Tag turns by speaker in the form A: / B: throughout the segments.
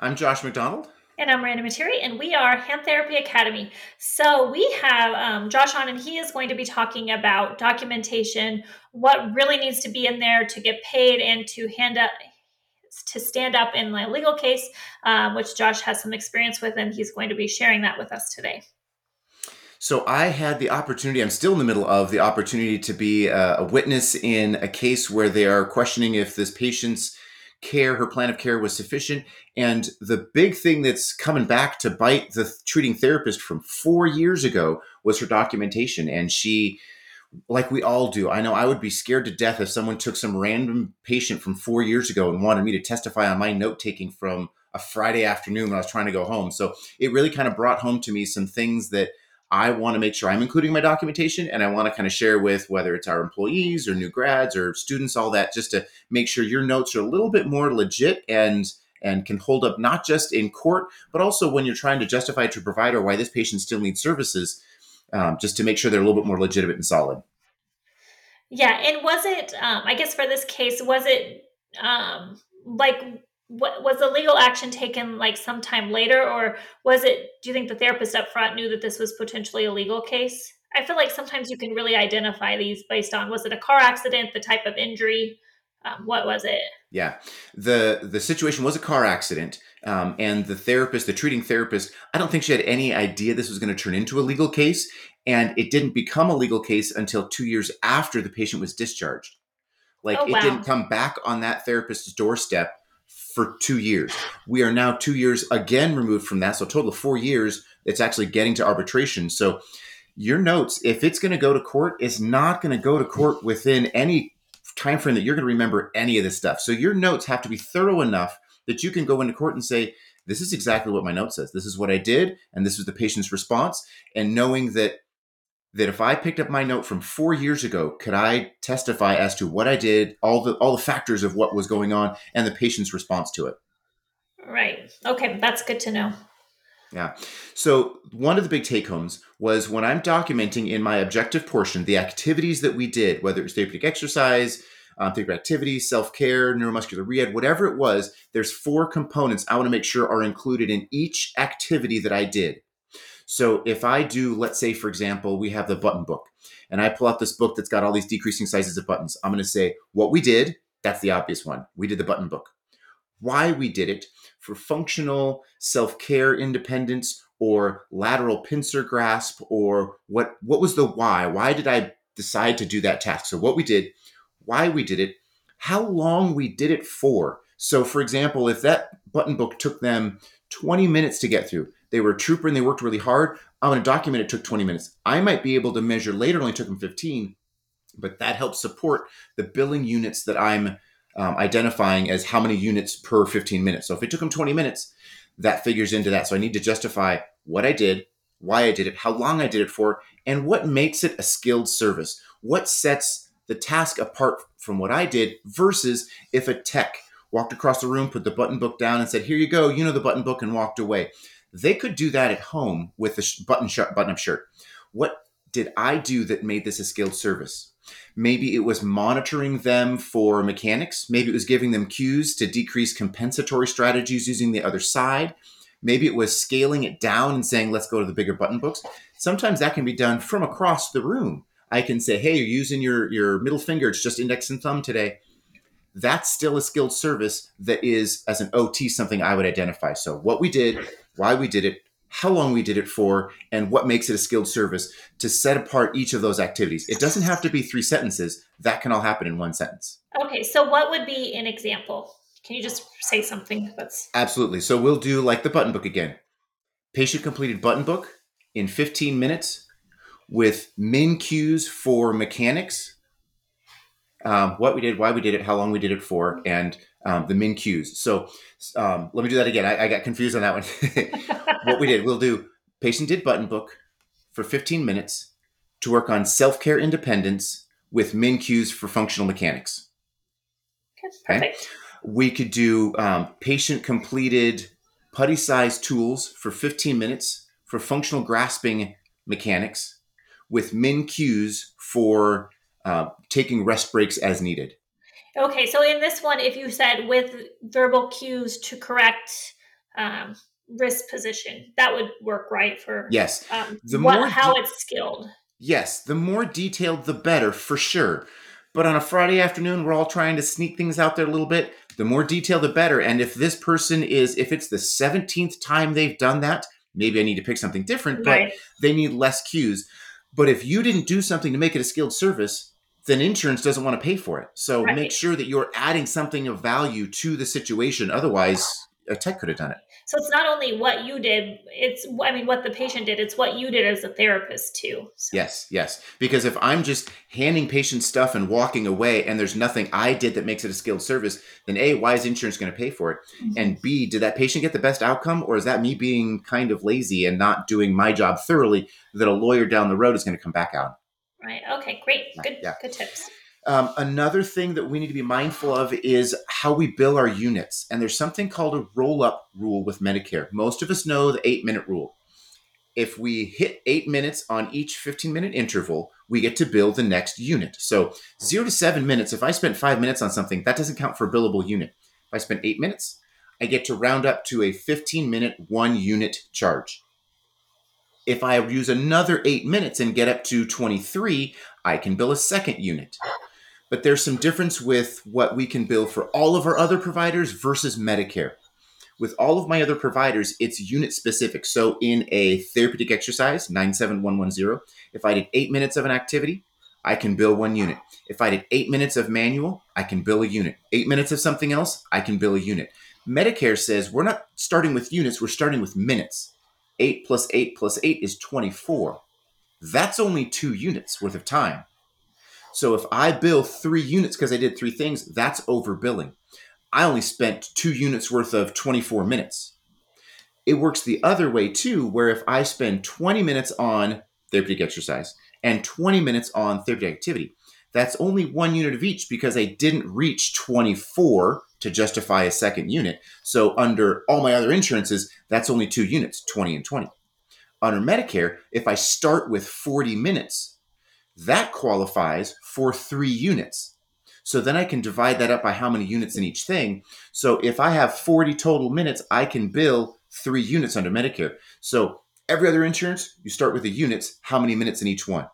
A: I'm Josh McDonald.
B: And I'm Miranda Materi, and we are Hand Therapy Academy. So we have um, Josh on, and he is going to be talking about documentation, what really needs to be in there to get paid and to hand up to stand up in my legal case, um, which Josh has some experience with, and he's going to be sharing that with us today.
A: So I had the opportunity, I'm still in the middle of the opportunity to be a, a witness in a case where they are questioning if this patient's care, her plan of care was sufficient. And the big thing that's coming back to bite the treating therapist from four years ago was her documentation. And she, like we all do, I know I would be scared to death if someone took some random patient from four years ago and wanted me to testify on my note taking from a Friday afternoon when I was trying to go home. So it really kind of brought home to me some things that I want to make sure I'm including my documentation and I want to kind of share with whether it's our employees or new grads or students, all that, just to make sure your notes are a little bit more legit and and can hold up not just in court, but also when you're trying to justify to a provider why this patient still needs services, um, just to make sure they're a little bit more legitimate and solid.
B: Yeah, and was it? Um, I guess for this case, was it um, like what was the legal action taken like sometime later or was it do you think the therapist up front knew that this was potentially a legal case? I feel like sometimes you can really identify these based on was it a car accident the type of injury um, what was it?
A: Yeah. The the situation was a car accident um, and the therapist the treating therapist i don't think she had any idea this was going to turn into a legal case and it didn't become a legal case until two years after the patient was discharged. Like oh, wow. it didn't come back on that therapist's doorstep for two years. We are now two years again removed from that. So, total of four years, it's actually getting to arbitration. So, your notes, if it's going to go to court, is not going to go to court within any time frame that you're going to remember any of this stuff. So, your notes have to be thorough enough that you can go into court and say, this is exactly what my note says. This is what I did, and this was the patient's response. And knowing that that if I picked up my note from four years ago, could I testify as to what I did, all the all the factors of what was going on, and the patient's response to it?
B: Right. Okay, that's good to know.
A: Yeah. So one of the big take homes was when I'm documenting in my objective portion the activities that we did, whether it was therapeutic exercise, um, therapeutic activity, self care, neuromuscular rehab, whatever it was. There's four components I want to make sure are included in each activity that I did. So if I do, let's say, for example, we have the button book, and I pull out this book that's got all these decreasing sizes of buttons, I'm going to say what we did. That's the obvious one. We did the button book. Why we did it for functional self care independence or lateral pincer grasp or what what was the why why did i decide to do that task so what we did why we did it how long we did it for so for example if that button book took them 20 minutes to get through they were a trooper and they worked really hard. I'm going to document it took 20 minutes. I might be able to measure later, it only took them 15, but that helps support the billing units that I'm um, identifying as how many units per 15 minutes. So if it took them 20 minutes, that figures into that. So I need to justify what I did, why I did it, how long I did it for, and what makes it a skilled service. What sets the task apart from what I did versus if a tech walked across the room, put the button book down, and said, Here you go, you know the button book, and walked away. They could do that at home with a button shirt, button up shirt. What did I do that made this a skilled service? Maybe it was monitoring them for mechanics. Maybe it was giving them cues to decrease compensatory strategies using the other side. Maybe it was scaling it down and saying, let's go to the bigger button books. Sometimes that can be done from across the room. I can say, hey, you're using your, your middle finger, it's just index and thumb today. That's still a skilled service that is, as an OT, something I would identify. So, what we did why we did it, how long we did it for, and what makes it a skilled service to set apart each of those activities. It doesn't have to be three sentences, that can all happen in one sentence.
B: Okay, so what would be an example? Can you just say something that's.
A: Absolutely. So we'll do like the button book again. Patient completed button book in 15 minutes with min cues for mechanics, um, what we did, why we did it, how long we did it for, and um, the min cues. So um, let me do that again. I, I got confused on that one. what we did, we'll do patient did button book for 15 minutes to work on self care independence with min cues for functional mechanics.
B: Okay.
A: We could do um, patient completed putty size tools for 15 minutes for functional grasping mechanics with min cues for uh, taking rest breaks as needed.
B: Okay, so in this one, if you said with verbal cues to correct um, wrist position. That would work right for
A: yes.
B: Um, the what, more how de- it's skilled.
A: Yes, the more detailed, the better for sure. But on a Friday afternoon, we're all trying to sneak things out there a little bit. The more detailed, the better. And if this person is, if it's the 17th time they've done that, maybe I need to pick something different, but right. they need less cues. But if you didn't do something to make it a skilled service, then insurance doesn't want to pay for it. So right. make sure that you're adding something of value to the situation. Otherwise, a tech could have done it.
B: So it's not only what you did, it's I mean what the patient did, it's what you did as a therapist too.
A: So. Yes, yes. Because if I'm just handing patients stuff and walking away and there's nothing I did that makes it a skilled service, then A, why is insurance going to pay for it? Mm-hmm. And B, did that patient get the best outcome or is that me being kind of lazy and not doing my job thoroughly that a lawyer down the road is going to come back out?
B: Right. Okay, great. Good yeah. good tips.
A: Um, another thing that we need to be mindful of is how we bill our units. And there's something called a roll up rule with Medicare. Most of us know the eight minute rule. If we hit eight minutes on each 15 minute interval, we get to bill the next unit. So, zero to seven minutes, if I spent five minutes on something, that doesn't count for a billable unit. If I spent eight minutes, I get to round up to a 15 minute, one unit charge. If I use another eight minutes and get up to 23, I can bill a second unit but there's some difference with what we can bill for all of our other providers versus Medicare. With all of my other providers, it's unit specific. So in a therapeutic exercise, 97110, if I did eight minutes of an activity, I can bill one unit. If I did eight minutes of manual, I can bill a unit. Eight minutes of something else, I can bill a unit. Medicare says we're not starting with units, we're starting with minutes. Eight plus eight plus eight is 24. That's only two units worth of time. So if I bill three units because I did three things, that's overbilling. I only spent two units worth of 24 minutes. It works the other way too, where if I spend 20 minutes on therapeutic exercise and 20 minutes on therapeutic activity, that's only one unit of each because I didn't reach 24 to justify a second unit. So under all my other insurances, that's only two units, 20 and 20. Under Medicare, if I start with 40 minutes, that qualifies for three units. So then I can divide that up by how many units in each thing. So if I have 40 total minutes, I can bill three units under Medicare. So every other insurance, you start with the units, how many minutes in each one.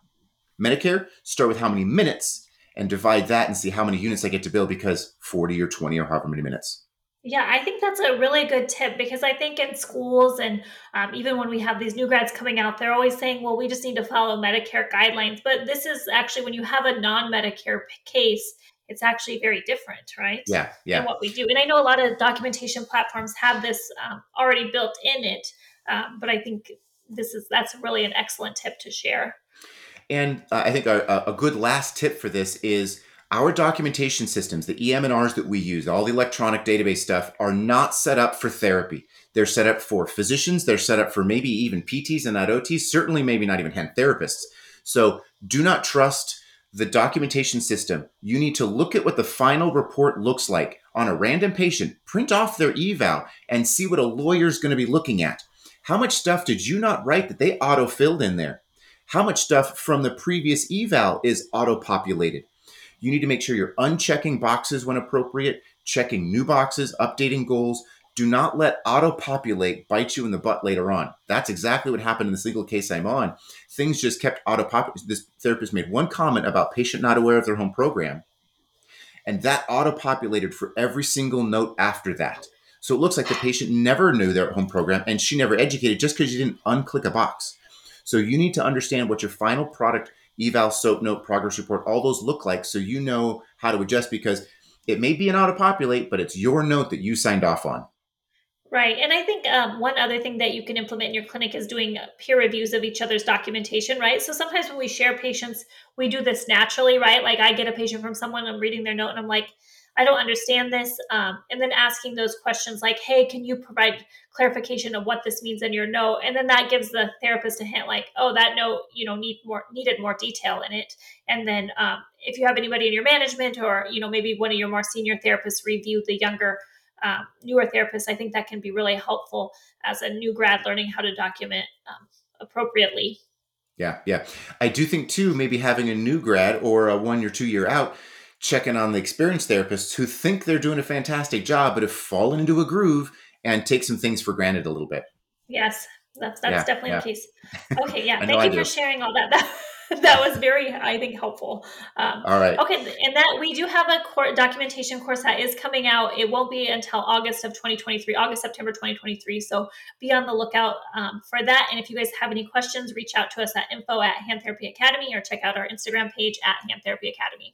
A: Medicare, start with how many minutes and divide that and see how many units I get to bill because 40 or 20 or however many minutes.
B: Yeah, I think that's a really good tip because I think in schools and um, even when we have these new grads coming out, they're always saying, well, we just need to follow Medicare guidelines. But this is actually when you have a non Medicare case, it's actually very different, right?
A: Yeah, yeah.
B: what we do. And I know a lot of documentation platforms have this um, already built in it. Um, but I think this is that's really an excellent tip to share.
A: And uh, I think a, a good last tip for this is our documentation systems, the EMRs that we use, all the electronic database stuff, are not set up for therapy. They're set up for physicians. They're set up for maybe even PTs and not OTs, certainly maybe not even hand therapists. So do not trust the documentation system. You need to look at what the final report looks like on a random patient, print off their eval, and see what a lawyer is going to be looking at. How much stuff did you not write that they auto filled in there? How much stuff from the previous eval is auto populated? You need to make sure you're unchecking boxes when appropriate, checking new boxes, updating goals. Do not let auto populate bite you in the butt later on. That's exactly what happened in this legal case I'm on. Things just kept auto populating. This therapist made one comment about patient not aware of their home program, and that auto populated for every single note after that. So it looks like the patient never knew their home program and she never educated just because you didn't unclick a box. So you need to understand what your final product eval, soap note, progress report, all those look like so you know how to adjust because it may be an auto populate, but it's your note that you signed off on.
B: Right. And I think um, one other thing that you can implement in your clinic is doing peer reviews of each other's documentation, right? So sometimes when we share patients, we do this naturally, right? Like I get a patient from someone, I'm reading their note, and I'm like, I don't understand this. Um, and then asking those questions like, hey, can you provide clarification of what this means in your note? And then that gives the therapist a hint like, oh, that note, you know, need more needed more detail in it. And then um, if you have anybody in your management or, you know, maybe one of your more senior therapists review the younger um, newer therapists, I think that can be really helpful as a new grad learning how to document um, appropriately.
A: Yeah, yeah. I do think too, maybe having a new grad or a one or two year out checking on the experienced therapists who think they're doing a fantastic job, but have fallen into a groove and take some things for granted a little bit.
B: Yes, that's that's
A: Yeah,
B: definitely
A: yeah.
B: the case. Okay, yeah. Thank you for sharing all that. That, that was very, I think, helpful. Um,
A: All right.
B: okay, and that we do have a documentation course that is coming out. It won't be until August of 2023, August September 2023. So be on the lookout um, for that. And if you guys have any questions, reach out to us at info at Hand Therapy Academy or check out our Instagram page at Hand Therapy Academy.